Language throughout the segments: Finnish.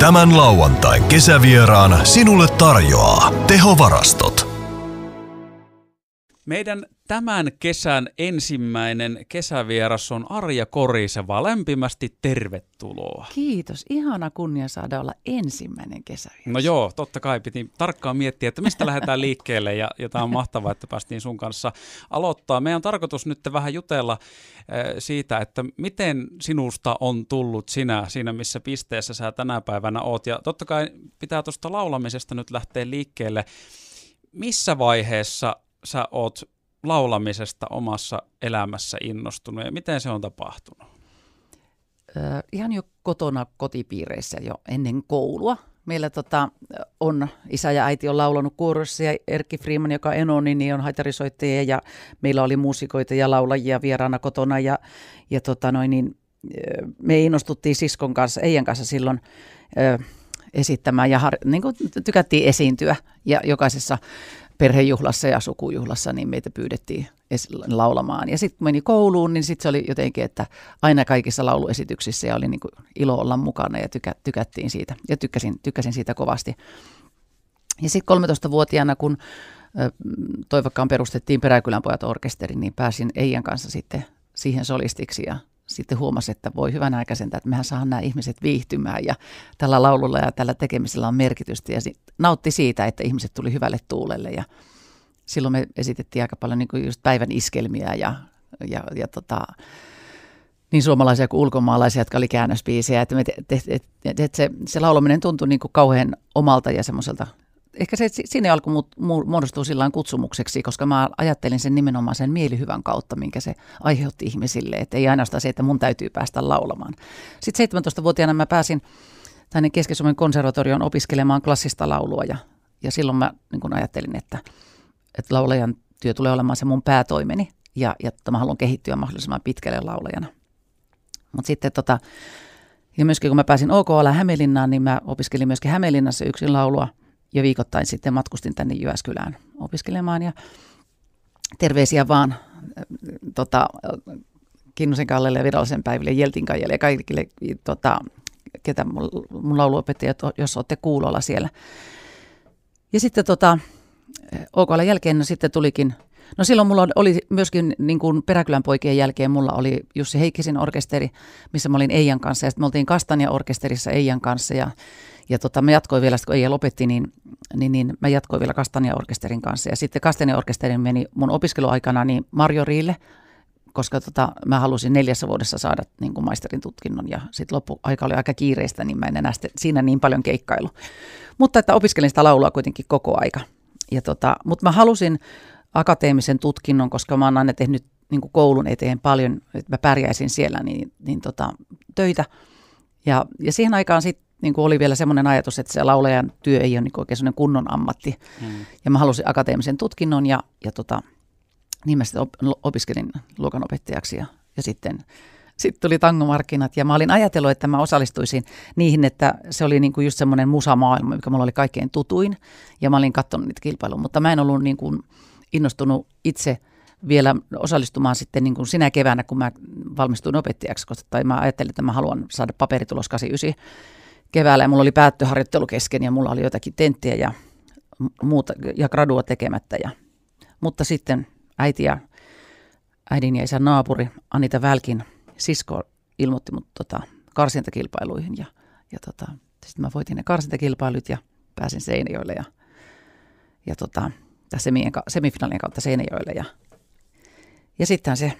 Tämän lauantain kesävieraan sinulle tarjoaa tehovarastot. Meidän tämän kesän ensimmäinen kesävieras on Arja Koriseva. Lämpimästi tervetuloa. Kiitos. Ihana kunnia saada olla ensimmäinen kesävieras. No joo, totta kai piti tarkkaan miettiä, että mistä lähdetään liikkeelle ja, ja tämä on mahtavaa, että päästiin sun kanssa aloittaa. Meidän on tarkoitus nyt vähän jutella äh, siitä, että miten sinusta on tullut sinä siinä, missä pisteessä sä tänä päivänä oot. Ja totta kai pitää tuosta laulamisesta nyt lähteä liikkeelle. Missä vaiheessa sä oot laulamisesta omassa elämässä innostunut ja miten se on tapahtunut? Ö, ihan jo kotona kotipiireissä jo ennen koulua. Meillä tota, on isä ja äiti on laulanut kuorossa ja Erkki Freeman, joka enoni, niin on haitarisoittajia ja meillä oli muusikoita ja laulajia vieraana kotona ja, ja tota noin, niin, me innostuttiin siskon kanssa, Eijan kanssa silloin ö, esittämään ja har, niin tykättiin esiintyä ja jokaisessa perhejuhlassa ja sukujuhlassa, niin meitä pyydettiin laulamaan. Ja sitten kun meni kouluun, niin sitten se oli jotenkin, että aina kaikissa lauluesityksissä ja oli niin kuin ilo olla mukana ja tykä, tykättiin siitä. Ja tykkäsin, tykkäsin siitä kovasti. Ja sitten 13-vuotiaana, kun Toivokkaan perustettiin Peräkylän pojat orkesteri, niin pääsin Eijan kanssa sitten siihen solistiksi ja sitten huomasi, että voi hyvän aikaisen, että mehän saadaan nämä ihmiset viihtymään ja tällä laululla ja tällä tekemisellä on merkitystä. Ja nautti siitä, että ihmiset tuli hyvälle tuulelle ja silloin me esitettiin aika paljon niin kuin just päivän iskelmiä ja, ja, ja tota, niin suomalaisia kuin ulkomaalaisia, jotka oli käännöspiisiä, että, me te, te, te, te, se, se laulaminen tuntui niin kuin kauhean omalta ja semmoiselta ehkä se sinne alkoi muodostua sillä kutsumukseksi, koska mä ajattelin sen nimenomaan sen mielihyvän kautta, minkä se aiheutti ihmisille. Että ei ainoastaan se, että mun täytyy päästä laulamaan. Sitten 17-vuotiaana mä pääsin tänne Keski-Suomen konservatorioon opiskelemaan klassista laulua ja, ja silloin mä niin kun ajattelin, että, että laulajan työ tulee olemaan se mun päätoimeni ja, ja mä haluan kehittyä mahdollisimman pitkälle laulajana. Mutta sitten tota, ja myöskin kun mä pääsin OKL Hämeenlinnaan, niin mä opiskelin myöskin Hämeenlinnassa yksin laulua – ja viikoittain sitten matkustin tänne Jyväskylään opiskelemaan ja terveisiä vaan äh, tota, Kinnusen Kallelle ja Virallisen päiville, Jeltin ja kaikille, tota, ketä mun lauluopettajat, jos olette kuulolla siellä. Ja sitten tota, OKL jälkeen no sitten tulikin, no silloin mulla oli myöskin niin kuin Peräkylän poikien jälkeen, mulla oli Jussi Heikkisin orkesteri, missä mä olin Eijan kanssa ja sitten me oltiin Kastania orkesterissa Eijan kanssa ja ja tota, mä jatkoin vielä, kun Eija lopetti, niin, niin, niin mä jatkoin vielä Kastania-orkesterin kanssa. Ja sitten Kastania-orkesterin meni mun opiskeluaikana niin Riille, koska tota, mä halusin neljässä vuodessa saada niin kuin maisterin tutkinnon ja sitten loppuaika oli aika kiireistä, niin mä en enää siinä niin paljon keikkailu. Mutta että opiskelin sitä laulua kuitenkin koko aika. Ja tota, mutta mä halusin akateemisen tutkinnon, koska mä oon aina tehnyt niin kuin koulun eteen paljon, että mä pärjäisin siellä niin, niin tota, töitä. Ja, ja siihen aikaan sitten niin kuin oli vielä semmoinen ajatus, että se laulajan työ ei ole niin oikein semmoinen kunnon ammatti. Hmm. Ja mä halusin akateemisen tutkinnon ja, ja tota, niin mä sitten opiskelin luokanopettajaksi ja, ja sitten sitten tuli tangomarkkinat ja mä olin ajatellut, että mä osallistuisin niihin, että se oli niin kuin just semmoinen musamaailma, mikä mulla oli kaikkein tutuin ja mä olin katsonut niitä kilpailuja, mutta mä en ollut niin kuin innostunut itse vielä osallistumaan sitten niin kuin sinä keväänä, kun mä valmistuin opettajaksi, koska tai mä ajattelin, että mä haluan saada paperitulos 89 keväällä ja mulla oli päättöharjoittelu kesken ja mulla oli jotakin tenttiä ja muuta ja gradua tekemättä. Ja, mutta sitten äiti ja äidin ja isän naapuri Anita Välkin sisko ilmoitti mut tota, karsintakilpailuihin ja, ja tota, sitten mä voitin ne karsintakilpailut ja pääsin Seinäjoelle ja, ja tota, semien, semifinaalien kautta Seinäjoelle ja, ja sitten se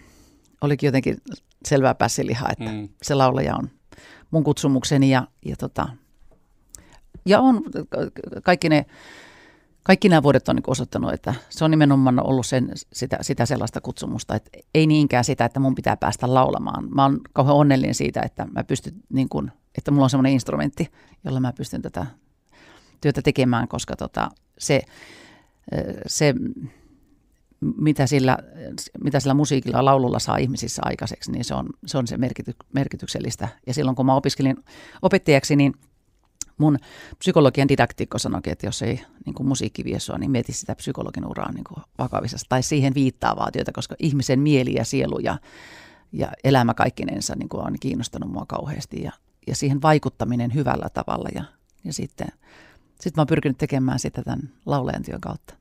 olikin jotenkin selvää pässilihaa, että mm. se laulaja on mun kutsumukseni ja, ja, tota, ja on kaikki ne kaikki nämä vuodet on niin osoittanut, että se on nimenomaan ollut sen, sitä, sitä sellaista kutsumusta, että ei niinkään sitä, että mun pitää päästä laulamaan. Mä oon kauhean onnellinen siitä, että mä pystyn, niin kun, että mulla on semmoinen instrumentti, jolla mä pystyn tätä työtä tekemään, koska tota, se, se mitä sillä, mitä sillä musiikilla laululla saa ihmisissä aikaiseksi, niin se on se, on se merkity, merkityksellistä. Ja silloin kun mä opiskelin opettajaksi, niin mun psykologian didaktiikko sanoi, että jos ei niin kuin musiikki vie sua, niin mieti sitä psykologin uraa niin kuin vakavisessa tai siihen viittaavaa työtä, koska ihmisen mieli ja sielu ja, ja elämä kaikkinensa niin kuin on kiinnostanut mua kauheasti. Ja, ja siihen vaikuttaminen hyvällä tavalla. Ja, ja sitten sit mä oon pyrkinyt tekemään sitä tämän laulajan työn kautta.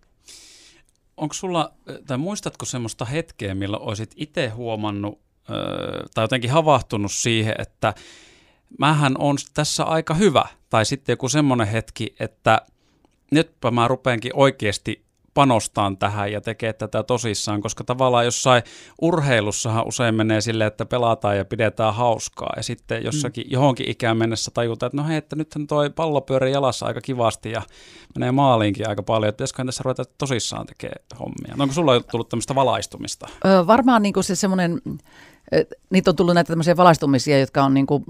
Onko sulla, tai muistatko semmoista hetkeä, milloin olisit itse huomannut tai jotenkin havahtunut siihen, että mähän on tässä aika hyvä. Tai sitten joku semmoinen hetki, että nytpä mä rupeenkin oikeasti panostaan tähän ja tekee tätä tosissaan, koska tavallaan jossain urheilussahan usein menee silleen, että pelataan ja pidetään hauskaa ja sitten jossakin mm. johonkin ikään mennessä tajutaan, että no hei, että nythän toi pallo pyörii jalassa aika kivasti ja menee maaliinkin aika paljon, että pitäisiköhän tässä ruveta tosissaan tekemään hommia. No onko sulla tullut tämmöistä valaistumista? Öö, varmaan niin se semmoinen, niitä on tullut näitä tämmöisiä valaistumisia, jotka on niin kuin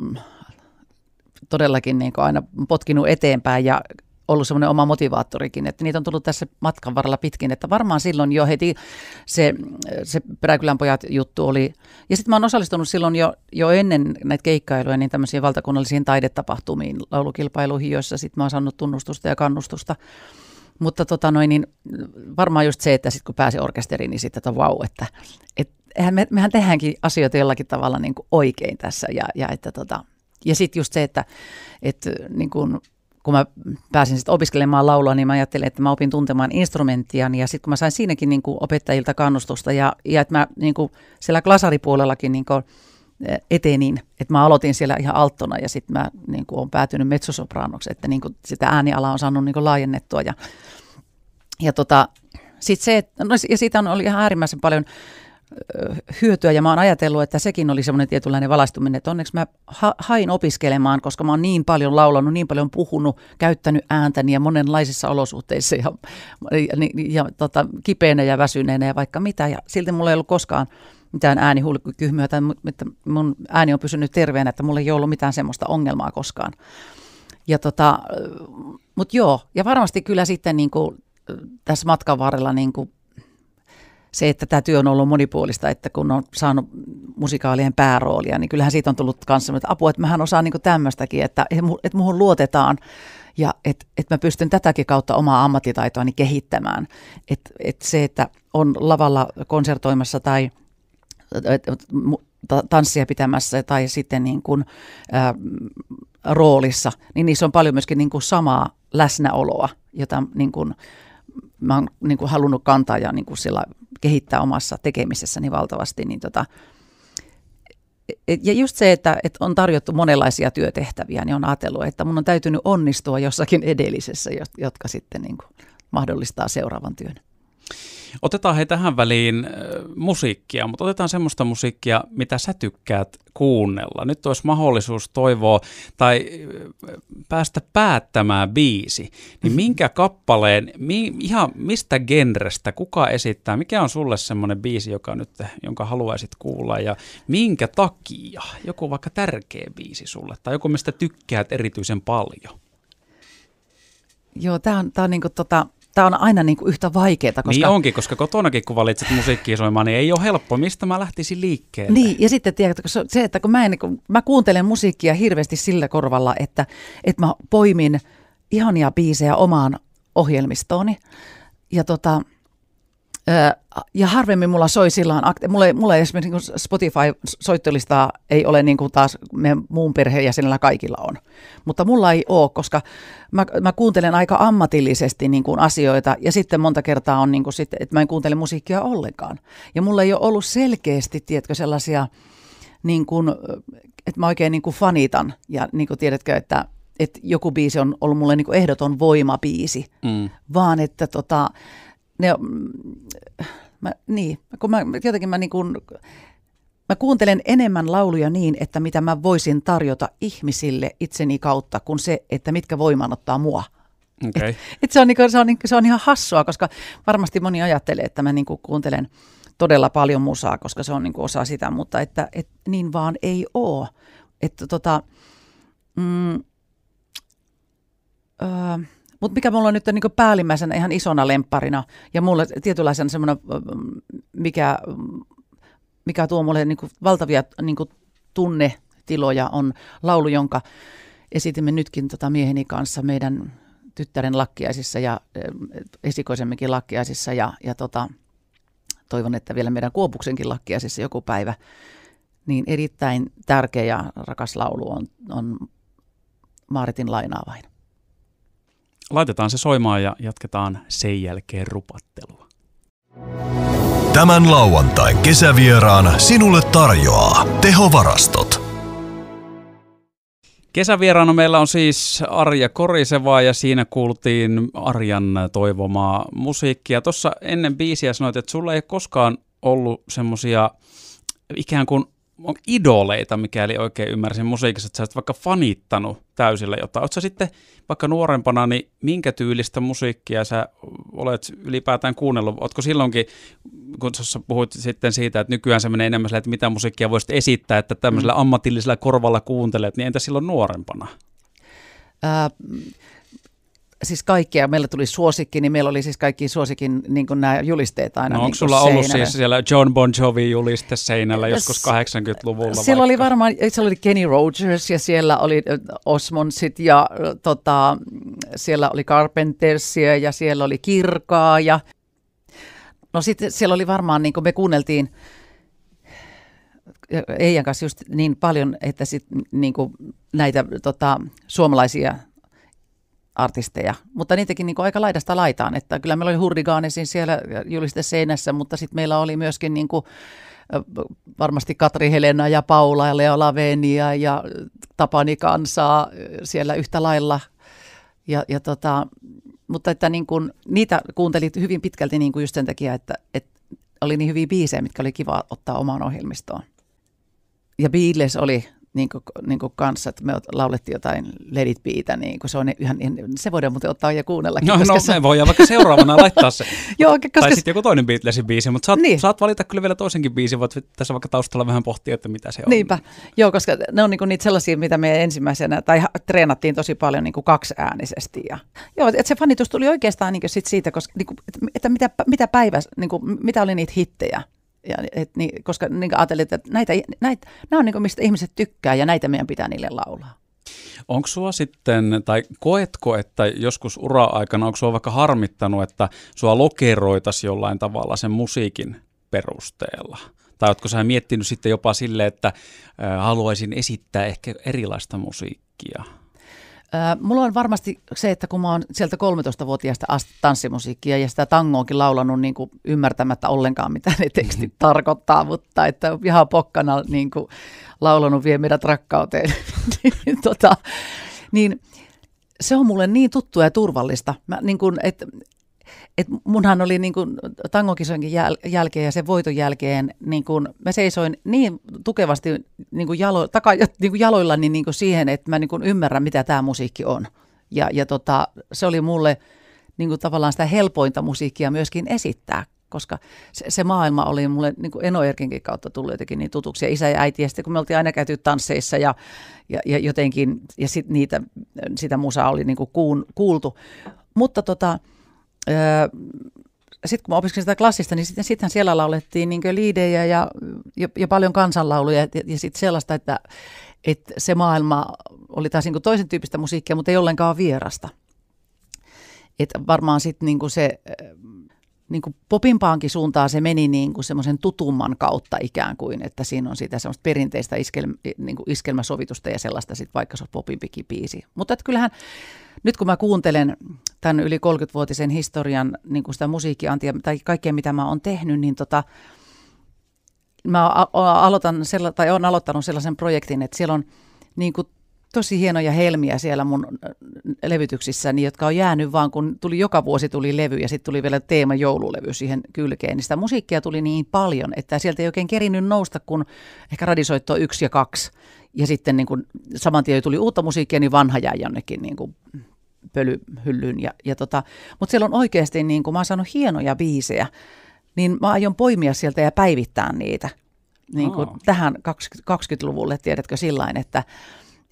todellakin niin kuin aina potkinut eteenpäin ja ollut semmoinen oma motivaattorikin, että niitä on tullut tässä matkan varrella pitkin, että varmaan silloin jo heti se, se Peräkylän pojat juttu oli, ja sitten mä oon osallistunut silloin jo, jo ennen näitä keikkailuja niin tämmöisiin valtakunnallisiin taidetapahtumiin, laulukilpailuihin, joissa sitten mä oon saanut tunnustusta ja kannustusta. Mutta tota noin, niin varmaan just se, että sitten kun pääsi orkesteriin, niin sitten että vau, että et, eihän me, mehän tehdäänkin asioita jollakin tavalla niin kuin oikein tässä. Ja, ja, että tota, ja sitten just se, että, että niin kuin kun mä pääsin sitten opiskelemaan laulua, niin mä ajattelin, että mä opin tuntemaan instrumenttia. Ja sitten kun mä sain siinäkin niin kuin opettajilta kannustusta ja, ja että mä niin kuin siellä klasaripuolellakin niin kuin etenin, että mä aloitin siellä ihan alttona ja sitten mä niin kuin olen päätynyt metsosopraanoksi, että niin kuin sitä äänialaa on saanut niin kuin laajennettua. Ja, ja tota, sit se, no, ja siitä on ollut ihan äärimmäisen paljon hyötyä. Ja mä oon ajatellut, että sekin oli semmoinen tietynlainen valaistuminen, että onneksi mä ha- hain opiskelemaan, koska mä oon niin paljon laulanut, niin paljon puhunut, käyttänyt ääntäni ja monenlaisissa olosuhteissa ja, ja, ja tota, kipeänä ja väsyneenä ja vaikka mitä. Ja silti mulla ei ollut koskaan mitään äänihulkykyhmyä tai että mun ääni on pysynyt terveenä, että mulla ei ollut mitään semmoista ongelmaa koskaan. Ja tota, mutta joo, ja varmasti kyllä sitten niin kuin, tässä matkan varrella niin kuin se, että tämä työ on ollut monipuolista, että kun on saanut musikaalien pääroolia, niin kyllähän siitä on tullut myös että apua, että mähän osaan niin tämmöistäkin, että, että muuhun luotetaan ja että, että mä pystyn tätäkin kautta omaa ammattitaitoani kehittämään. Että se, että on lavalla konsertoimassa tai tanssia pitämässä tai sitten niin kuin, ää, roolissa, niin niissä on paljon myöskin niin kuin samaa läsnäoloa, jota niin kuin, mä oon niin kuin halunnut kantaa ja niin kuin sillä kehittää omassa tekemisessäni valtavasti. Niin tota, ja just se, että, että on tarjottu monenlaisia työtehtäviä, niin on ajatellut, että mun on täytynyt onnistua jossakin edellisessä, jotka sitten niin kuin mahdollistaa seuraavan työn. Otetaan he tähän väliin äh, musiikkia, mutta otetaan semmoista musiikkia, mitä sä tykkäät kuunnella. Nyt olisi mahdollisuus toivoa tai äh, päästä päättämään biisi. Niin mm-hmm. minkä kappaleen, mi, ihan mistä genrestä, kuka esittää, mikä on sulle semmoinen biisi, joka nyt, jonka haluaisit kuulla ja minkä takia? Joku vaikka tärkeä biisi sulle tai joku, mistä tykkäät erityisen paljon? Joo, tämä on, tää on niinku tota, tämä on aina niin kuin yhtä vaikeaa. Koska... Niin onkin, koska kotonakin kun valitset musiikkia soimaan, niin ei ole helppo. Mistä mä lähtisin liikkeelle? Niin, ja sitten tiedätkö, se, että kun mä, en, kun mä kuuntelen musiikkia hirveästi sillä korvalla, että, että mä poimin ihania biisejä omaan ohjelmistooni. Ja tota, ja harvemmin mulla soi sillä mulla ei, mulla ei esimerkiksi niin Spotify-soittolistaa ei ole niin kuin taas meidän muun perheenjäsenellä kaikilla on. Mutta mulla ei ole, koska mä, mä kuuntelen aika ammatillisesti niin kuin asioita ja sitten monta kertaa on niin kuin sit, että mä en kuuntele musiikkia ollenkaan. Ja mulla ei ole ollut selkeästi, tiedätkö, sellaisia, niin kuin, että mä oikein niin kuin fanitan ja niin kuin tiedätkö, että, että joku biisi on ollut mulle niin kuin ehdoton voimabiisi, mm. vaan että tota, ne, mä, niin, kun mä, jotenkin mä niin kuin, Mä kuuntelen enemmän lauluja niin, että mitä mä voisin tarjota ihmisille itseni kautta, kuin se, että mitkä voimanottaa mua. Okay. Et, et se, on niinku, se, on, niinku, se on ihan hassua, koska varmasti moni ajattelee, että mä niinku kuuntelen todella paljon musaa, koska se on niinku osa sitä, mutta että et, niin vaan ei ole. Että tota, mm, öö, mutta mikä mulla on nyt niin päällimmäisenä ihan isona lempparina ja mulle tietynlaisen semmoinen, mikä, mikä tuo mulle niin valtavia niin tunnetiloja, on laulu, jonka esitimme nytkin tota mieheni kanssa meidän tyttären lakkiaisissa ja esikoisemmekin lakkiaisissa ja, ja tota, toivon, että vielä meidän Kuopuksenkin lakkiaisissa joku päivä. niin erittäin tärkeä ja rakas laulu on, on Maaritin lainaa vain. Laitetaan se soimaan ja jatketaan sen jälkeen rupattelua. Tämän lauantain kesävieraan sinulle tarjoaa tehovarastot. Kesävieraana meillä on siis Arja Koriseva ja siinä kuultiin Arjan toivomaa musiikkia. Tuossa ennen biisiä sanoit, että sulla ei koskaan ollut semmoisia ikään kuin idoleita, mikäli oikein ymmärsin musiikissa, että sä olet vaikka fanittanut täysillä jotain. Oletko sitten vaikka nuorempana, niin minkä tyylistä musiikkia sä olet ylipäätään kuunnellut? Oletko silloinkin, kun sä puhuit sitten siitä, että nykyään se menee enemmän sille, että mitä musiikkia voisit esittää, että tämmöisellä mm. ammatillisella korvalla kuuntelet, niin entä silloin nuorempana? Ää, siis kaikkia, meillä tuli suosikki, niin meillä oli siis kaikki suosikin niin kuin nämä julisteet aina no, niin onko sulla ollut siis siellä John Bon Jovi juliste seinällä joskus 80-luvulla Siellä vaikka? oli varmaan, siellä oli Kenny Rogers ja siellä oli Osmondsit ja tota, siellä oli Carpentersia ja siellä oli Kirkaa ja no sitten siellä oli varmaan, niin kuin me kuunneltiin Eijan kanssa just niin paljon, että sit, niin kuin näitä tota, suomalaisia artisteja, mutta niitäkin niin kuin aika laidasta laitaan. Että kyllä meillä oli Hurrigaanesin siellä juliste seinässä, mutta sitten meillä oli myöskin niin kuin, varmasti Katri Helena ja Paula ja Lea Lavenia ja Tapani Kansaa siellä yhtä lailla. Ja, ja tota, mutta että niin kuin, niitä kuuntelit hyvin pitkälti niin kuin just sen takia, että, että oli niin hyviä biisejä, mitkä oli kiva ottaa omaan ohjelmistoon. Ja Beatles oli niin kuin, niin kuin kanssa, että me laulettiin jotain Let It Beitä, niin kuin se on ihan, se voidaan muuten ottaa ja kuunnella. No, no se... me voidaan vaikka seuraavana laittaa se. Joo, koska... Tai sitten joku toinen Beatlesin biisi, mutta saat, niin. saat valita kyllä vielä toisenkin biisi, voit tässä vaikka taustalla vähän pohtia, että mitä se on. Niinpä, joo, koska ne on niinku niitä sellaisia, mitä me ensimmäisenä, tai treenattiin tosi paljon niinku kaksiäänisesti. Ja, joo, että se fanitus tuli oikeastaan niinku sit siitä, koska, niinku, että mitä, mitä päivä, niinku, mitä oli niitä hittejä. Ja, et, niin, koska niin ajattelin, että näitä, näitä, nämä on niin kuin, mistä ihmiset tykkää ja näitä meidän pitää niille laulaa. Onko sua sitten, tai koetko, että joskus ura-aikana, onko sua vaikka harmittanut, että sua lokeroitaisi jollain tavalla sen musiikin perusteella? Tai oletko sä miettinyt sitten jopa sille, että haluaisin esittää ehkä erilaista musiikkia? Mulla on varmasti se, että kun mä oon sieltä 13-vuotiaasta asti tanssimusiikkia ja sitä tangoakin laulanut niin kuin ymmärtämättä ollenkaan, mitä ne tekstit mm-hmm. tarkoittaa, mutta että ihan pokkana niin kuin laulanut vie meidät rakkauteen, niin, tota, niin se on mulle niin tuttua ja turvallista. Mä, niin kuin, että et munhan oli niin kuin tangokisojenkin jäl- jälkeen ja sen voiton jälkeen, niin kuin mä seisoin niin tukevasti niin kuin jalo, taka, niin kuin jaloillani niin kuin siihen, että mä niin kuin ymmärrän, mitä tämä musiikki on. Ja, ja tota, se oli mulle niin kuin tavallaan sitä helpointa musiikkia myöskin esittää, koska se, se maailma oli mulle niin kuin Eno Erkinkin kautta tullut jotenkin niin tutuksi. Ja isä ja äiti, ja sitten kun me oltiin aina käyty tansseissa ja, ja, ja jotenkin, ja sit niitä, sitä musaa oli niin kuin kuun, kuultu. Mutta tota, sitten kun mä opiskelin sitä klassista, niin sitten sittenhän siellä laulettiin niin liidejä ja, ja, ja paljon kansanlauluja ja, ja sitten sellaista, että, että se maailma oli taas niin toisen tyyppistä musiikkia, mutta ei ollenkaan vierasta. Että varmaan sitten niin se niin kuin popimpaankin suuntaan se meni niin kuin semmoisen tutumman kautta ikään kuin, että siinä on sitä semmoista perinteistä iskelmä, niin kuin iskelmäsovitusta ja sellaista sitten vaikka se on popimpikin biisi. Mutta että kyllähän nyt kun mä kuuntelen tämän yli 30-vuotisen historian niin kuin sitä musiikkiantia tai kaikkea mitä mä oon tehnyt, niin tota, mä aloitan sella, tai olen aloittanut sellaisen projektin, että siellä on niin kuin tosi hienoja helmiä siellä mun levytyksissäni, jotka on jäänyt vaan, kun tuli joka vuosi tuli levy ja sitten tuli vielä teema joululevy siihen kylkeen, niin sitä musiikkia tuli niin paljon, että sieltä ei oikein kerinyt nousta, kun ehkä radisoitto yksi ja kaksi. Ja sitten niin kun saman tien tuli uutta musiikkia, niin vanha jäi jonnekin niin kuin pölyhyllyyn. Ja, ja tota, mutta siellä on oikeasti, niin kun mä oon saanut hienoja biisejä, niin mä aion poimia sieltä ja päivittää niitä niin kuin oh. tähän 20-luvulle, tiedätkö, sillä että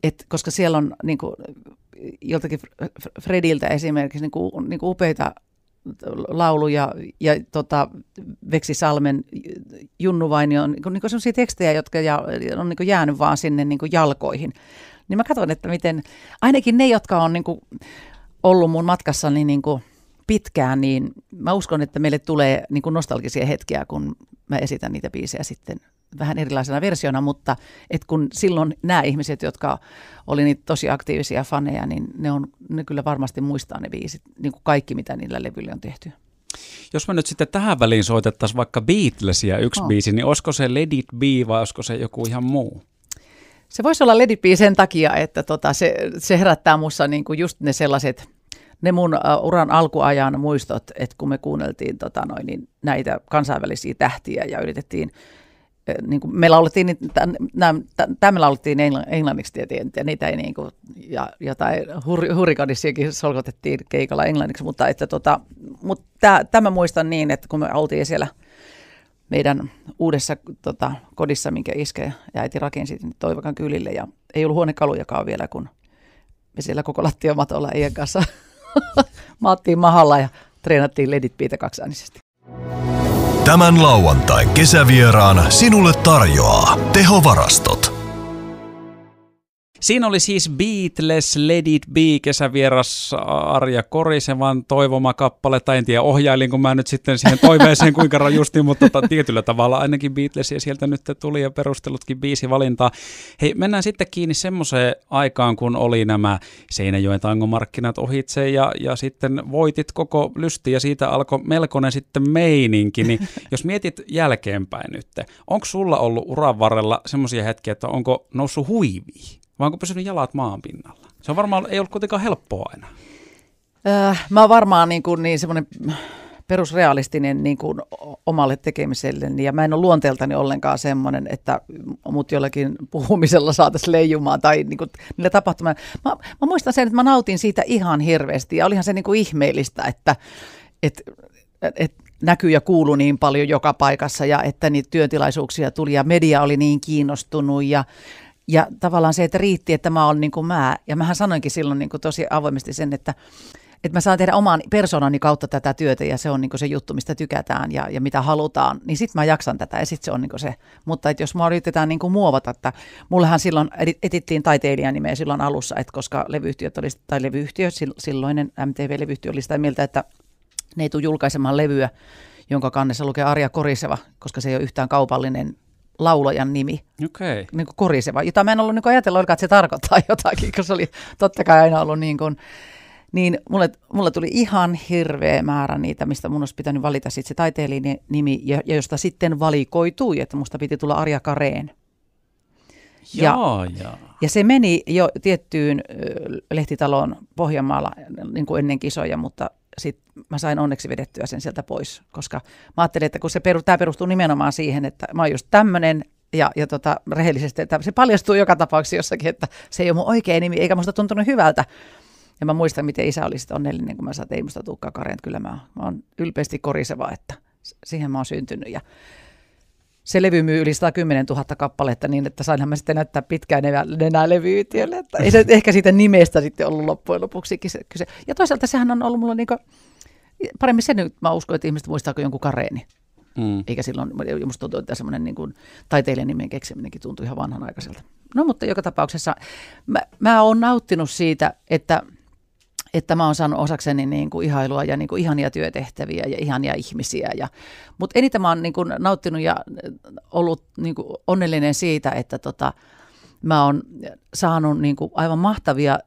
et, koska siellä on niin kuin, joltakin Frediltä esimerkiksi niin kuin, niin kuin upeita lauluja ja tota, Veksi Salmen Junnu on niin kuin, niin kuin sellaisia tekstejä, jotka ja, on niin kuin jäänyt vaan sinne niin kuin jalkoihin. Niin mä katson, että miten ainakin ne, jotka on niin kuin ollut mun matkassani niin kuin pitkään, niin mä uskon, että meille tulee niin kuin nostalgisia hetkiä, kun mä esitän niitä biisejä sitten vähän erilaisena versiona, mutta et kun silloin nämä ihmiset, jotka oli niitä tosi aktiivisia faneja, niin ne, on, ne kyllä varmasti muistaa ne biisit, niin kuin kaikki mitä niillä levyillä on tehty. Jos me nyt sitten tähän väliin soitettaisiin vaikka Beatlesia yksi oh. biisi, niin olisiko se Let It Be vai olisiko se joku ihan muu? Se voisi olla Let It Be sen takia, että tota, se, se herättää minussa niinku just ne sellaiset, ne mun uran alkuajan muistot, että kun me kuunneltiin tota noin, niin näitä kansainvälisiä tähtiä ja yritettiin niin kuin me laulettiin, tämä me laulettiin englanniksi tietenkin, ja niitä ei niin kuin, ja jotain hur, hurrikadissakin solkotettiin keikalla englanniksi, mutta että tota, mutta tämä muistan niin, että kun me oltiin siellä meidän uudessa tota, kodissa, minkä iske ja äiti rakensi Toivakan kylille, ja ei ollut huonekalujakaan vielä, kun me siellä koko lattiamatolla Ian kanssa maattiin mahalla ja treenattiin ledit piitä kaksaanisesti. Tämän lauantain kesävieraan sinulle tarjoaa tehovarastot. Siinä oli siis Beatles Let It Be kesävieras Arja Korisevan toivoma kappale, tai en tiedä ohjailinko mä nyt sitten siihen toiveeseen kuinka rajusti, mutta tota, tietyllä tavalla ainakin Beatlesia sieltä nyt tuli ja perustelutkin biisi valintaa. Hei, mennään sitten kiinni semmoiseen aikaan, kun oli nämä Seinäjoen tangomarkkinat ohitse ja, ja sitten voitit koko lysti ja siitä alkoi melkoinen sitten meininki, niin jos mietit jälkeenpäin nyt, onko sulla ollut uran varrella semmoisia hetkiä, että onko noussut huiviin? Vai onko pysynyt jalat maan pinnalla? Se on varmaan, ei ollut kuitenkaan helppoa aina. Äh, mä oon varmaan niin, kuin, niin semmoinen perusrealistinen niin kuin omalle tekemiselle, ja mä en ole luonteeltani ollenkaan semmoinen, että mut jollakin puhumisella saataisiin leijumaan tai niin kuin, niillä tapahtumilla. Mä, mä muistan sen, että mä nautin siitä ihan hirveästi, ja olihan se niin kuin ihmeellistä, että, että, että näkyy ja kuuluu niin paljon joka paikassa, ja että niitä työtilaisuuksia tuli, ja media oli niin kiinnostunut, ja ja tavallaan se, että riitti, että mä olen niin kuin mä. Ja mähän sanoinkin silloin niin kuin tosi avoimesti sen, että, että mä saan tehdä oman persoonani kautta tätä työtä ja se on niin se juttu, mistä tykätään ja, ja mitä halutaan, niin sitten mä jaksan tätä ja sitten se on niin se. Mutta että jos mä yritetään niin muovata, että mullehan silloin etittiin taiteilijan nimeä silloin alussa, että koska levyyhtiöt oli, tai levyyhtiö, silloinen MTV-levyyhtiö oli sitä mieltä, että ne ei tule julkaisemaan levyä, jonka kannessa lukee Arja Koriseva, koska se ei ole yhtään kaupallinen laulajan nimi. Okay. Niin kuin koriseva, jota mä en ollut niin ajatellut, että se tarkoittaa jotakin, koska se oli totta kai aina ollut niin kuin, niin mulle, mulle tuli ihan hirveä määrä niitä, mistä mun olisi pitänyt valita sitten se taiteilijan nimi, ja, ja josta sitten valikoitui, että musta piti tulla Arja Kareen. Ja, ja. ja se meni jo tiettyyn lehtitaloon Pohjanmaalla niin kuin ennen kisoja, mutta sitten mä sain onneksi vedettyä sen sieltä pois, koska mä ajattelin, että kun se peru, tämä perustuu nimenomaan siihen, että mä oon just tämmöinen, ja, ja tota, rehellisesti, että se paljastuu joka tapauksessa jossakin, että se ei ole mun oikea nimi, eikä musta tuntunut hyvältä. Ja mä muistan, miten isä oli sitten onnellinen, kun mä sanoin, että ei musta tulekaan Karen, kyllä mä, mä oon ylpeästi koriseva, että siihen mä oon syntynyt. Ja se levy myy yli 110 000 kappaletta niin, että sainhan mä sitten näyttää pitkään enää levyyhtiölle. Että ei se ehkä siitä nimestä sitten ollut loppujen lopuksi kyse. Ja toisaalta sehän on ollut mulla niin kuin, paremmin sen nyt mä uskon, että ihmiset muistaako jonkun kareeni. Mm. Eikä silloin, musta tuntuu, että semmoinen niin kuin taiteilijan nimen keksiminenkin tuntui ihan vanhanaikaiselta. No mutta joka tapauksessa mä, mä oon nauttinut siitä, että – että mä oon saanut osakseni niin kuin ihailua ja niin kuin ihania työtehtäviä ja ihania ihmisiä. Ja, mutta eniten mä oon niin kuin nauttinut ja ollut niin kuin onnellinen siitä, että tota, mä oon saanut niin kuin aivan mahtavia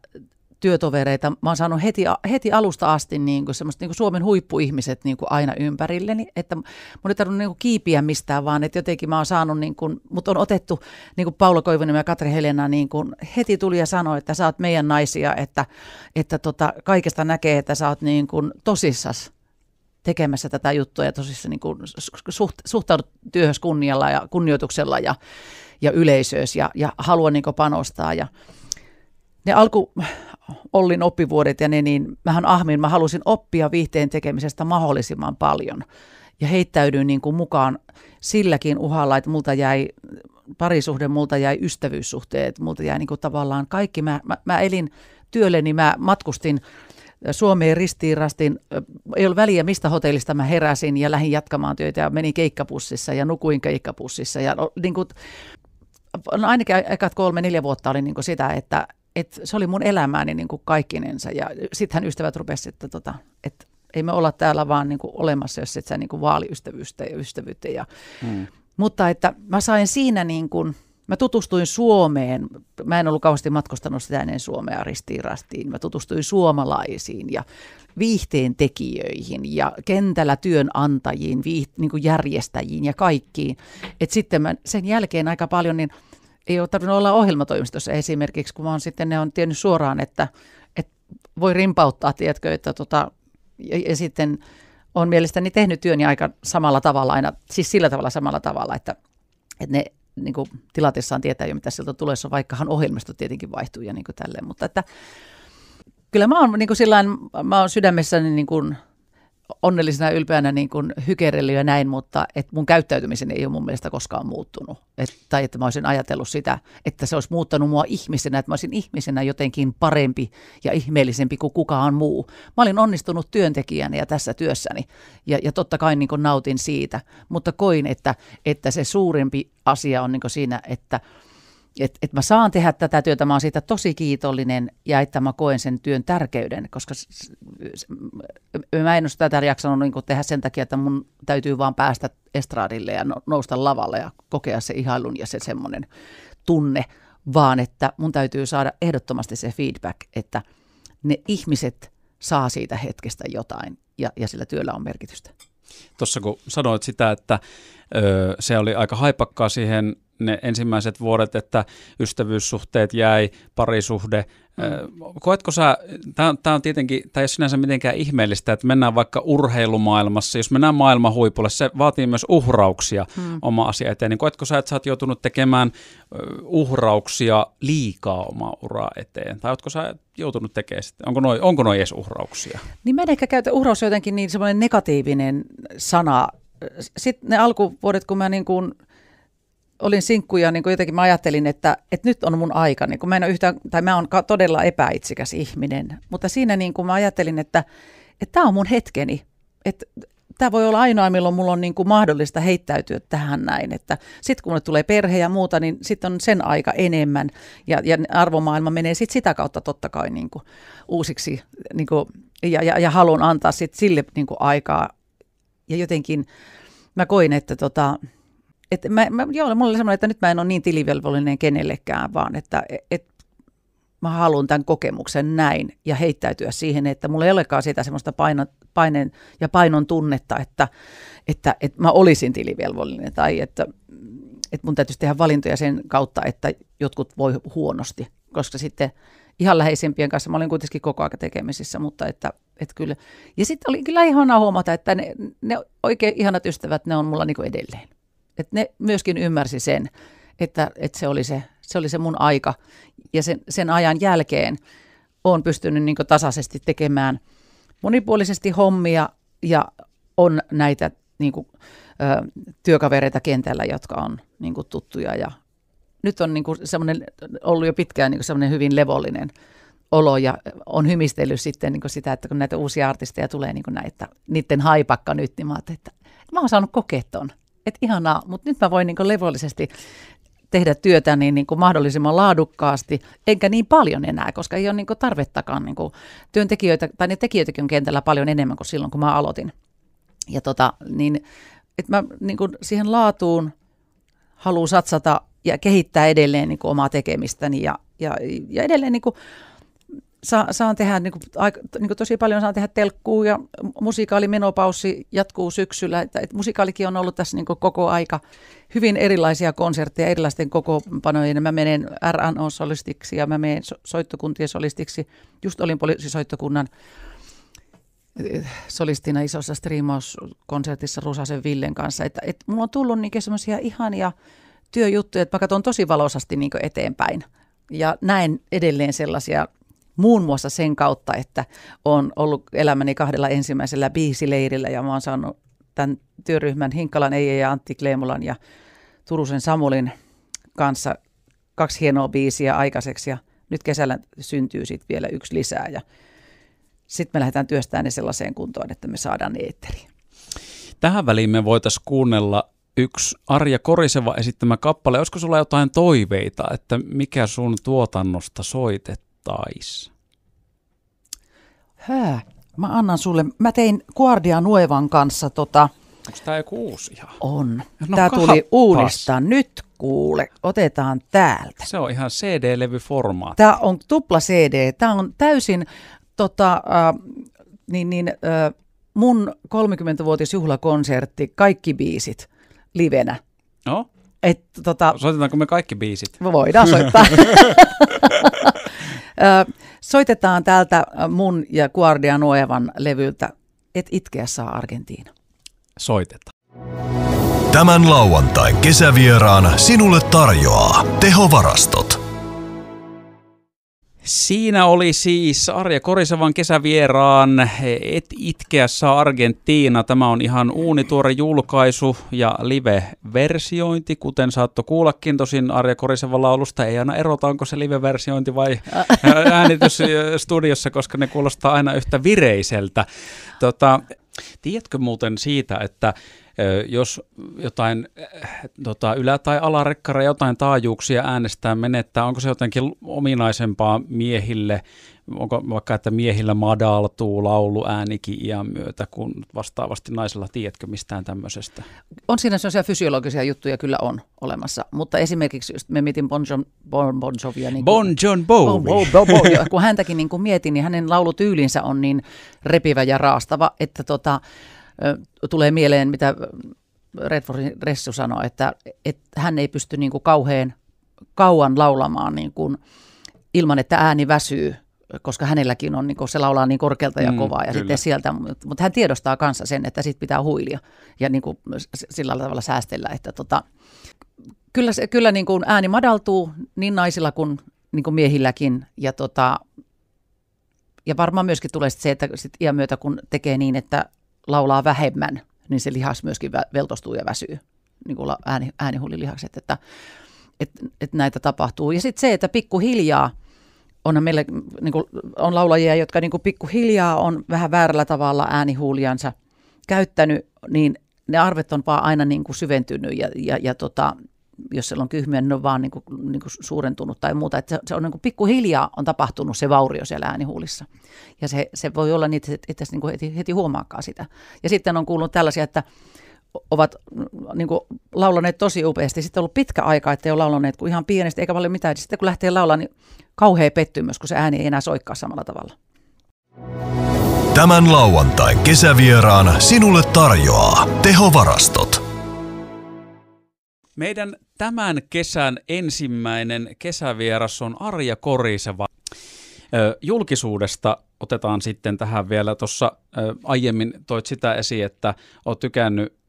työtovereita. Mä oon saanut heti, heti alusta asti niin kuin semmoista niin kuin Suomen huippuihmiset niin kuin aina ympärilleni, että mun ei tarvinnut niin kuin kiipiä mistään, vaan että jotenkin mä oon saanut, niin kuin, mut on otettu niin kuin Paula Koivunen ja Katri Helena niin kuin heti tuli ja sanoi, että sä oot meidän naisia, että, että tota, kaikesta näkee, että sä oot niin kuin tosissas tekemässä tätä juttua ja tosissaan niin kuin suht, suhtaudut työhön kunnialla ja kunnioituksella ja, ja yleisöös ja, ja haluan niin panostaa ja ne alku Ollin oppivuodet ja ne, niin mähän ahmin, mä halusin oppia viihteen tekemisestä mahdollisimman paljon. Ja heittäydyin niin kuin mukaan silläkin uhalla, että multa jäi parisuhde, multa jäi ystävyyssuhteet, multa jäi niin kuin tavallaan kaikki. Mä, mä, mä elin työlleni, mä matkustin Suomeen ristiin rastiin. Ei ollut väliä, mistä hotellista mä heräsin ja lähdin jatkamaan työtä ja menin keikkapussissa ja nukuin keikkapussissa. Ja niin kuin, no ainakin ekat kolme, neljä vuotta oli niin kuin sitä, että, et se oli mun elämääni niin kuin kaikkinensa. Ja sittenhän ystävät rupesivat, että, tota, että ei me olla täällä vaan niin kuin olemassa, jos et sä niin kuin vaali ystävyyttä ja ystävyyttä. Ja, mm. Mutta että mä sain siinä niin kuin, mä tutustuin Suomeen, mä en ollut kauheasti matkustanut sitä ennen Suomea ristiin rastiin, mä tutustuin suomalaisiin ja viihteen tekijöihin ja kentällä työnantajiin, viiht, niin kuin järjestäjiin ja kaikkiin. Et sitten mä sen jälkeen aika paljon, niin ei ole tarvinnut olla ohjelmatoimistossa. Esimerkiksi, kun oon sitten ne on tiennyt suoraan, että, että voi rimpauttaa, tiedätkö, että tota, ja, ja sitten on mielestäni tehnyt työni aika samalla tavalla aina, siis sillä tavalla samalla tavalla, että, että ne niin kuin tilatessaan tietää jo, mitä sieltä tulee, vaikkahan ohjelmisto tietenkin vaihtuu ja niin kuin tälleen, mutta että kyllä mä oon niin kuin sillain, mä oon sydämessäni niin kuin onnellisena ja ylpeänä niin kuin hykerellyt ja näin, mutta et mun käyttäytymiseni ei ole mun mielestä koskaan muuttunut. Et, tai että mä olisin ajatellut sitä, että se olisi muuttanut mua ihmisenä, että mä olisin ihmisenä jotenkin parempi ja ihmeellisempi kuin kukaan muu. Mä olin onnistunut työntekijänä ja tässä työssäni ja, ja totta kai niin kuin nautin siitä, mutta koin, että, että se suurempi asia on niin kuin siinä, että – että et mä saan tehdä tätä työtä, mä oon siitä tosi kiitollinen ja että mä koen sen työn tärkeyden, koska mä en ole tätä jaksanut niin tehdä sen takia, että mun täytyy vaan päästä estraadille ja no, nousta lavalle ja kokea se ihailun ja se semmoinen tunne, vaan että mun täytyy saada ehdottomasti se feedback, että ne ihmiset saa siitä hetkestä jotain ja, ja sillä työllä on merkitystä. Tuossa kun sanoit sitä, että ö, se oli aika haipakkaa siihen ne ensimmäiset vuodet, että ystävyyssuhteet jäi, parisuhde. Mm. Koetko sä, tämä on tietenkin, tämä ei ole sinänsä mitenkään ihmeellistä, että mennään vaikka urheilumaailmassa, jos mennään maailman huipulle, se vaatii myös uhrauksia mm. oma asia eteen, niin koetko sä, että sä oot joutunut tekemään uhrauksia liikaa omaa uraa eteen, tai ootko sä joutunut tekemään sitten, onko noin onko noi edes uhrauksia? Niin mä en ehkä käytä uhraus jotenkin niin semmoinen negatiivinen sana. Sitten ne alkuvuodet, kun mä niin kuin – olin sinkku ja niin kuin jotenkin mä ajattelin, että, että nyt on mun aika. Niin kuin mä en ole yhtään, tai mä oon todella epäitsikäs ihminen, mutta siinä niin kuin mä ajattelin, että, tämä on mun hetkeni. Että tämä voi olla ainoa, milloin mulla on niin kuin mahdollista heittäytyä tähän näin. Että sitten kun tulee perhe ja muuta, niin sitten on sen aika enemmän. Ja, ja arvomaailma menee sitten sitä kautta totta kai niin kuin uusiksi. Niin kuin, ja, ja, ja haluan antaa sitten sille niin kuin aikaa. Ja jotenkin mä koin, että tota, et mä, mä, joo, mulla oli semmoinen, että nyt mä en ole niin tilivelvollinen kenellekään, vaan että et, mä haluan tämän kokemuksen näin ja heittäytyä siihen, että mulla ei olekaan sitä semmoista paino, paineen ja painon tunnetta, että, että, että mä olisin tilivelvollinen tai että, että mun täytyisi tehdä valintoja sen kautta, että jotkut voi huonosti, koska sitten ihan läheisimpien kanssa mä olin kuitenkin koko ajan tekemisissä, mutta että, että kyllä. Ja sitten oli kyllä ihana huomata, että ne, ne oikein ihanat ystävät, ne on mulla niin edelleen. Että ne myöskin ymmärsi sen, että, että se, oli se, se oli se mun aika. Ja sen, sen ajan jälkeen olen pystynyt niin tasaisesti tekemään monipuolisesti hommia ja on näitä niin kuin, ö, työkavereita kentällä, jotka on niin kuin, tuttuja. Ja nyt on niin kuin, ollut jo pitkään niin semmoinen hyvin levollinen olo ja on hymistellyt sitten niin sitä, että kun näitä uusia artisteja tulee niin näitä, niiden haipakka nyt, niin mä että, mä oon saanut kokea ton että ihanaa, mutta nyt mä voin niin levollisesti tehdä työtä niin, niin kuin mahdollisimman laadukkaasti, enkä niin paljon enää, koska ei ole niin kuin tarvettakaan niin kuin työntekijöitä, tai ne tekijöitäkin on kentällä paljon enemmän kuin silloin, kun mä aloitin. Ja tota, niin, että mä niin kuin siihen laatuun haluan satsata ja kehittää edelleen niin kuin omaa tekemistäni ja, ja, ja edelleen niin kuin sa, saan tehdä niin kuin, aika, niin kuin tosi paljon saan tehdä telkkuu ja musikaalimenopausi jatkuu syksyllä. Että, että musikaalikin on ollut tässä niin kuin koko aika hyvin erilaisia konsertteja erilaisten kokoonpanojen. Mä menen RNO-solistiksi ja mä menen so, soittokuntien solistiksi. Just olin poliisisoittokunnan eh, solistina isossa striimauskonsertissa Rusasen Villen kanssa. Että, että mulla on tullut niin semmoisia ihania työjuttuja, että mä katson tosi valosasti niin eteenpäin. Ja näen edelleen sellaisia muun muassa sen kautta, että on ollut elämäni kahdella ensimmäisellä biisileirillä ja oon saanut tämän työryhmän Hinkkalan Eija ja Antti Kleemulan ja Turusen Samulin kanssa kaksi hienoa biisiä aikaiseksi ja nyt kesällä syntyy sitten vielä yksi lisää ja sitten me lähdetään työstämään ne sellaiseen kuntoon, että me saadaan ne eetteriin. Tähän väliin me voitaisiin kuunnella yksi Arja Koriseva esittämä kappale. Olisiko sulla jotain toiveita, että mikä sun tuotannosta soitet? Taisi? Hää. Mä annan sulle, mä tein Guardia Nuevan kanssa tota, Onko tämä joku uusi ihan? on. No Tää kapas. tuli uudestaan. Nyt kuule, otetaan täältä. Se on ihan CD-levyformaatti. Tämä on tupla CD. Tämä on täysin tota, äh, niin, niin, äh, mun 30-vuotisjuhlakonsertti, kaikki biisit livenä. No, Et, tota, soitetaanko me kaikki biisit? voidaan soittaa. Soitetaan täältä mun ja Guardia Nuevan levyltä Et itkeä saa Argentiina. Soitetaan. Tämän lauantain kesävieraan sinulle tarjoaa tehovarastot. Siinä oli siis Arja Korisevan kesävieraan Et itkeä saa Argentiina. Tämä on ihan uunituore julkaisu ja live-versiointi, kuten saatto kuullakin. Tosin Arja Korisevan laulusta ei aina erota, onko se live-versiointi vai äänitys studiossa, koska ne kuulostaa aina yhtä vireiseltä. Tota, tiedätkö muuten siitä, että jos jotain äh, tota, ylä- tai alarekkara jotain taajuuksia äänestää menettää, onko se jotenkin ominaisempaa miehille, onko vaikka, että miehillä madaltuu laulu äänikin iän myötä, kun vastaavasti naisella, tiedätkö mistään tämmöisestä? On siinä sellaisia fysiologisia juttuja kyllä on olemassa, mutta esimerkiksi just me mietin Bon, Jon, bon, bon Jovia. Niin Bon John Bo, Bowie. bo, bo, bo. Ja kun häntäkin niin kuin mietin, niin hänen laulutyylinsä on niin repivä ja raastava, että tota, tulee mieleen, mitä Redfordin Ressu sanoi, että, että hän ei pysty niin kuin kauhean kauan laulamaan niin kuin, ilman, että ääni väsyy, koska hänelläkin on, niin kuin, se laulaa niin korkealta ja Mm, kovaa. Ja kyllä. sitten sieltä, mutta mutta hän tiedostaa kanssa sen, että sit pitää huilia ja niin kuin, sillä tavalla säästellä, että tota, kyllä, se, kyllä niin kuin ääni madaltuu niin naisilla kuin, niin kuin miehilläkin. Ja, tota, ja varmaan myöskin tulee sit se, että sit iän myötä kun tekee niin, että laulaa vähemmän, niin se lihas myöskin veltostuu ja väsyy, niin kuin ääni, äänihuulilihakset, että et, et näitä tapahtuu. Ja sitten se, että pikkuhiljaa, onhan meillä niin kuin, on laulajia, jotka niin kuin pikkuhiljaa on vähän väärällä tavalla äänihuuliansa käyttänyt, niin ne arvet on vaan aina niin kuin syventynyt ja, ja, ja tota, jos siellä on kyhmiä, niin ne on vaan niin kuin, niin kuin suurentunut tai muuta. Että se, on niin kuin pikkuhiljaa on tapahtunut se vaurio siellä äänihuulissa. Ja se, se voi olla niin, että et, et niin kuin heti, heti huomaakaan sitä. Ja sitten on kuullut tällaisia, että ovat niin kuin, laulaneet tosi upeasti. Sitten on ollut pitkä aika, että ei ole laulaneet kuin ihan pienestä eikä paljon mitään. Sitten kun lähtee laulamaan, niin kauhea pettymys, kun se ääni ei enää soikkaa samalla tavalla. Tämän lauantain kesävieraan sinulle tarjoaa tehovarastot. Meidän tämän kesän ensimmäinen kesävieras on Arja Koriseva. Julkisuudesta otetaan sitten tähän vielä. Tuossa aiemmin toit sitä esiin, että oot tykännyt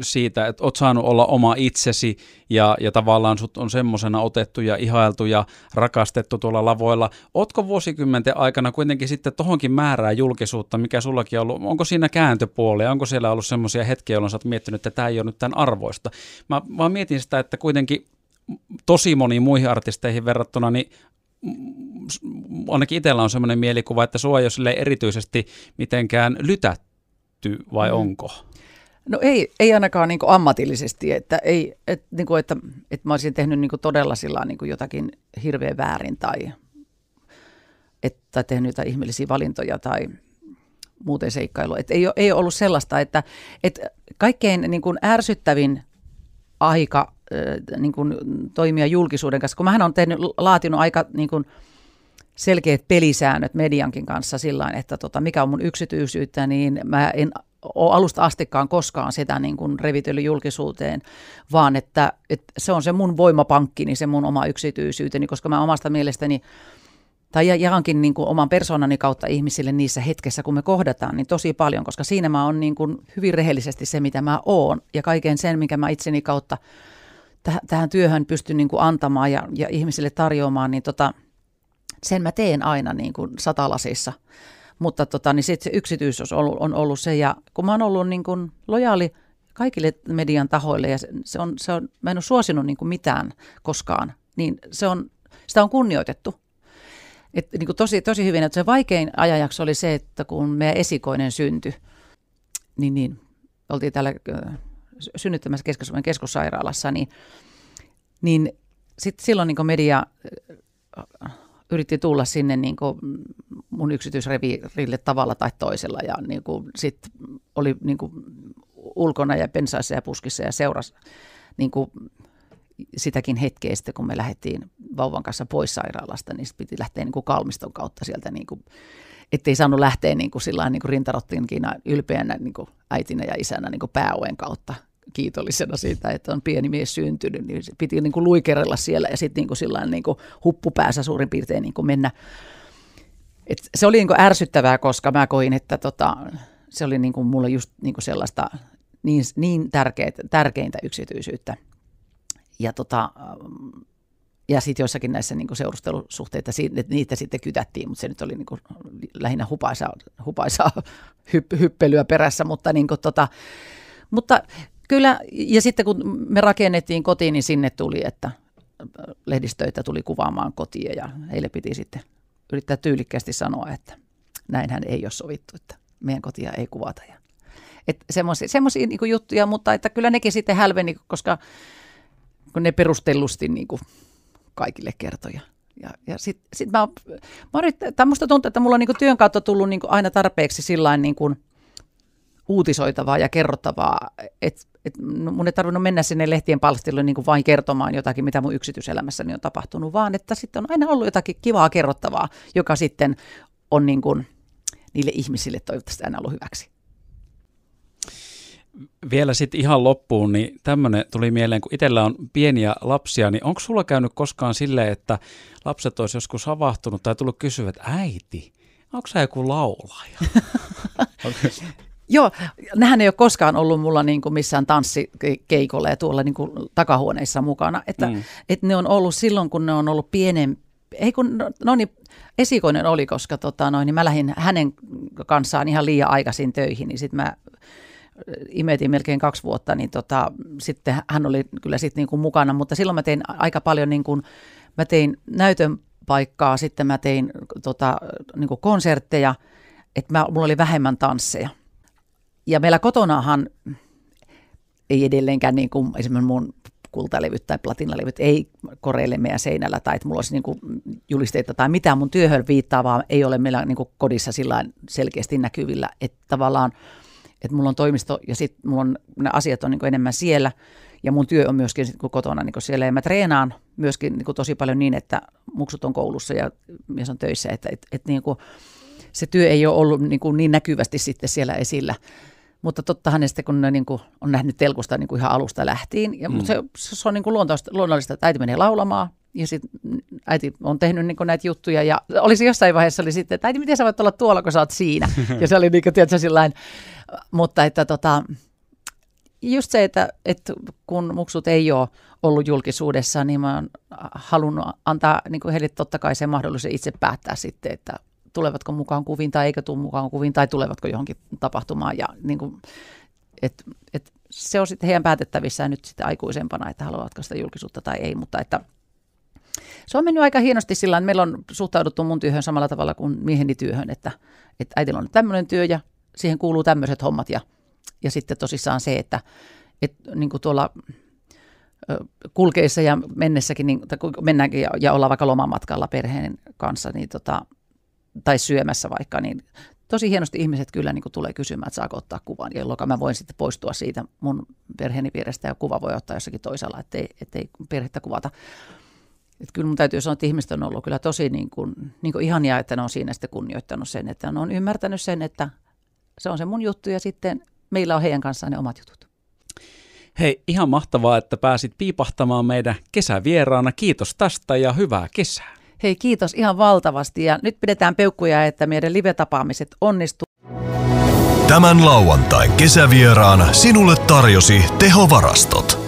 siitä, että oot saanut olla oma itsesi ja, ja tavallaan sut on semmoisena otettu ja ihailtu ja rakastettu tuolla lavoilla. Ootko vuosikymmenten aikana kuitenkin sitten tohonkin määrää julkisuutta, mikä sullakin on ollut, onko siinä kääntöpuolia, onko siellä ollut semmoisia hetkiä, jolloin sä oot miettinyt, että tämä ei ole nyt tämän arvoista. Mä vaan mietin sitä, että kuitenkin tosi moniin muihin artisteihin verrattuna, niin ainakin itsellä on semmoinen mielikuva, että sua ei ole erityisesti mitenkään lytätty, vai Mm. onko? No ei, ei ainakaan niin ammatillisesti, että, ei, et, niin kuin, että, että mä olisin tehnyt niin todella sillä niin jotakin hirveän väärin tai että tehnyt jotain ihmeellisiä valintoja tai muuten seikkailua. Et ei, ole, ei ollut sellaista, että, että kaikkein niin kuin ärsyttävin aika niin kuin toimia julkisuuden kanssa, kun mähän on tehnyt, laatinut aika niin kuin selkeät pelisäännöt mediankin kanssa sillä että tota, mikä on mun yksityisyyttä, niin mä en ole alusta astikaan koskaan sitä niin kuin revitellyt julkisuuteen, vaan että, että se on se mun voimapankkini, se mun oma yksityisyyteni, koska mä omasta mielestäni tai ja- jaankin niin kuin oman persoonani kautta ihmisille niissä hetkessä, kun me kohdataan, niin tosi paljon, koska siinä mä oon niin kuin hyvin rehellisesti se, mitä mä oon, ja kaiken sen, mikä mä itseni kautta täh- tähän työhön pystyn niin kuin antamaan ja, ja ihmisille tarjoamaan, niin tota, sen mä teen aina niin kuin satalasissa. Mutta tota, niin sit se yksityisyys on ollut, on ollut se, ja kun mä oon ollut niin kuin lojaali kaikille median tahoille, ja se, on, se on, mä en ole suosinut niin kuin mitään koskaan, niin se on, sitä on kunnioitettu. Et, niin kuin tosi, tosi hyvin, että se vaikein ajanjakso oli se, että kun meidän esikoinen syntyi, niin, niin oltiin täällä ö, synnyttämässä keski keskussairaalassa, niin, niin sit silloin niin media ö, yritti tulla sinne niin kuin mun yksityisreviirille tavalla tai toisella ja niin kuin sit oli niin kuin ulkona ja pensaissa ja puskissa ja seurasi niin kuin sitäkin hetkeä sitten, kun me lähdettiin vauvan kanssa pois sairaalasta, niin piti lähteä niin kuin kalmiston kautta sieltä, niin kuin, ettei saanut lähteä niin kuin, sillä niin kuin rintarottiinkin ylpeänä niin kuin äitinä ja isänä niin kuin pääoen kautta kiitollisena siitä, että on pieni mies syntynyt, niin piti niin kuin luikerella siellä ja sitten niin kuin niin kuin huppupäässä suurin piirtein niin kuin mennä. Et se oli niin kuin ärsyttävää, koska mä koin, että tota, se oli niin kuin mulle just niin kuin sellaista niin, niin tärkeitä, tärkeintä yksityisyyttä. Ja, tota, ja sitten joissakin näissä niin seurustelusuhteita, niitä sitten kytättiin, mutta se nyt oli niin kuin lähinnä hupaisaa, hupaisaa hypp, hyppelyä perässä, mutta, niin kuin tota, mutta kyllä, ja sitten kun me rakennettiin kotiin, niin sinne tuli, että lehdistöitä tuli kuvaamaan kotia ja heille piti sitten yrittää tyylikkäästi sanoa, että näinhän ei ole sovittu, että meidän kotia ei kuvata. Ja, että semmoisia niin juttuja, mutta että kyllä nekin sitten hälveni, koska kun ne perustellusti niin kuin kaikille kertoja. Ja, ja sitten sit mä, mä yritän, musta tuntuu, että mulla on niin työn kautta tullut niin aina tarpeeksi sillain niin kuin uutisoitavaa ja kerrottavaa, että et mun ei tarvinnut mennä sinne lehtien palstalle niin kuin vain kertomaan jotakin, mitä mun yksityiselämässäni on tapahtunut, vaan että sitten on aina ollut jotakin kivaa kerrottavaa, joka sitten on niin kuin niille ihmisille toivottavasti aina ollut hyväksi. Vielä sitten ihan loppuun, niin tämmöinen tuli mieleen, kun itsellä on pieniä lapsia, niin onko sulla käynyt koskaan silleen, että lapset olisi joskus havahtunut tai tullut kysyä, että äiti, onko sä joku laulaja? Joo, nehän ei ole koskaan ollut mulla niin kuin missään tanssikeikolla ja tuolla niin kuin takahuoneissa mukana. Että, mm. että ne on ollut silloin, kun ne on ollut pienen, ei kun, no, no niin, esikoinen oli, koska tota, noin, niin mä lähdin hänen kanssaan ihan liian aikaisin töihin, niin sitten mä imetin melkein kaksi vuotta, niin tota, sitten hän oli kyllä sitten niin kuin mukana, mutta silloin mä tein aika paljon niin kuin, mä tein näytön paikkaa, sitten mä tein tota, niin kuin konsertteja, että mä, mulla oli vähemmän tansseja. Ja meillä kotonahan ei edelleenkään niin kuin esimerkiksi mun kultalevyt tai platinalevyt ei koreile meidän seinällä tai että mulla olisi niin kuin julisteita tai mitään. Mun työhön viittaavaa ei ole meillä niin kuin kodissa sillä selkeästi näkyvillä, että tavallaan – että mulla on toimisto ja sitten mulla on, ne asiat on niin enemmän siellä. Ja mun työ on myöskin sit, kotona niin siellä. Ja mä treenaan myöskin niin tosi paljon niin, että muksut on koulussa ja mies on töissä, että et, et, niin kuin, se työ ei ole ollut niin, kuin niin näkyvästi sitten siellä esillä. Mutta tottahan ne sitten, kun ne niin kuin, on nähnyt telkusta niin kuin ihan alusta lähtien, ja, mm. se, se on niin kuin luonnollista, että äiti menee laulamaan, ja sitten äiti on tehnyt niin näitä juttuja ja olisi jossain vaiheessa oli sitten, että äiti, miten sä voit olla tuolla, kun sä oot siinä? ja se oli niin kuin, tiedätkö, sillain, mutta että tota, just se, että, että kun muksut ei ole ollut julkisuudessa, niin mä oon halunnut antaa niin kuin heille totta kai se mahdollisuus itse päättää sitten, että tulevatko mukaan kuviin tai eikö tule mukaan kuviin tai tulevatko johonkin tapahtumaan. Ja niin kuin, et, et se on sitten heidän päätettävissään nyt sitten aikuisempana, että haluavatko sitä julkisuutta tai ei, mutta että se on mennyt aika hienosti sillä että meillä on suhtauduttu mun työhön samalla tavalla kuin mieheni työhön, että, että äitillä on tämmöinen työ ja siihen kuuluu tämmöiset hommat ja, ja sitten tosissaan se, että, että niin kuin tuolla kulkeissa ja mennessäkin, niin, kun mennäänkin ja, ja ollaan vaikka lomamatkalla perheen kanssa niin tota, tai syömässä vaikka, niin tosi hienosti ihmiset kyllä niin tulee kysymään, että saako ottaa kuvan, jolloin mä voin sitten poistua siitä mun perheeni vierestä ja kuva voi ottaa jossakin toisella, ettei, ettei perhettä kuvata. Et kyllä mun täytyy sanoa, että ihmiset on ollut kyllä tosi niin kuin, niin kuin ihania, että ne on siinä sitten kunnioittanut sen, että ne on ymmärtänyt sen, että se on se mun juttu ja sitten meillä on heidän kanssaan ne omat jutut. Hei, ihan mahtavaa, että pääsit piipahtamaan meidän kesävieraana. Kiitos tästä ja hyvää kesää. Hei, kiitos ihan valtavasti ja nyt pidetään peukkuja, että meidän live-tapaamiset onnistuu. Tämän lauantain kesävieraana sinulle tarjosi tehovarastot.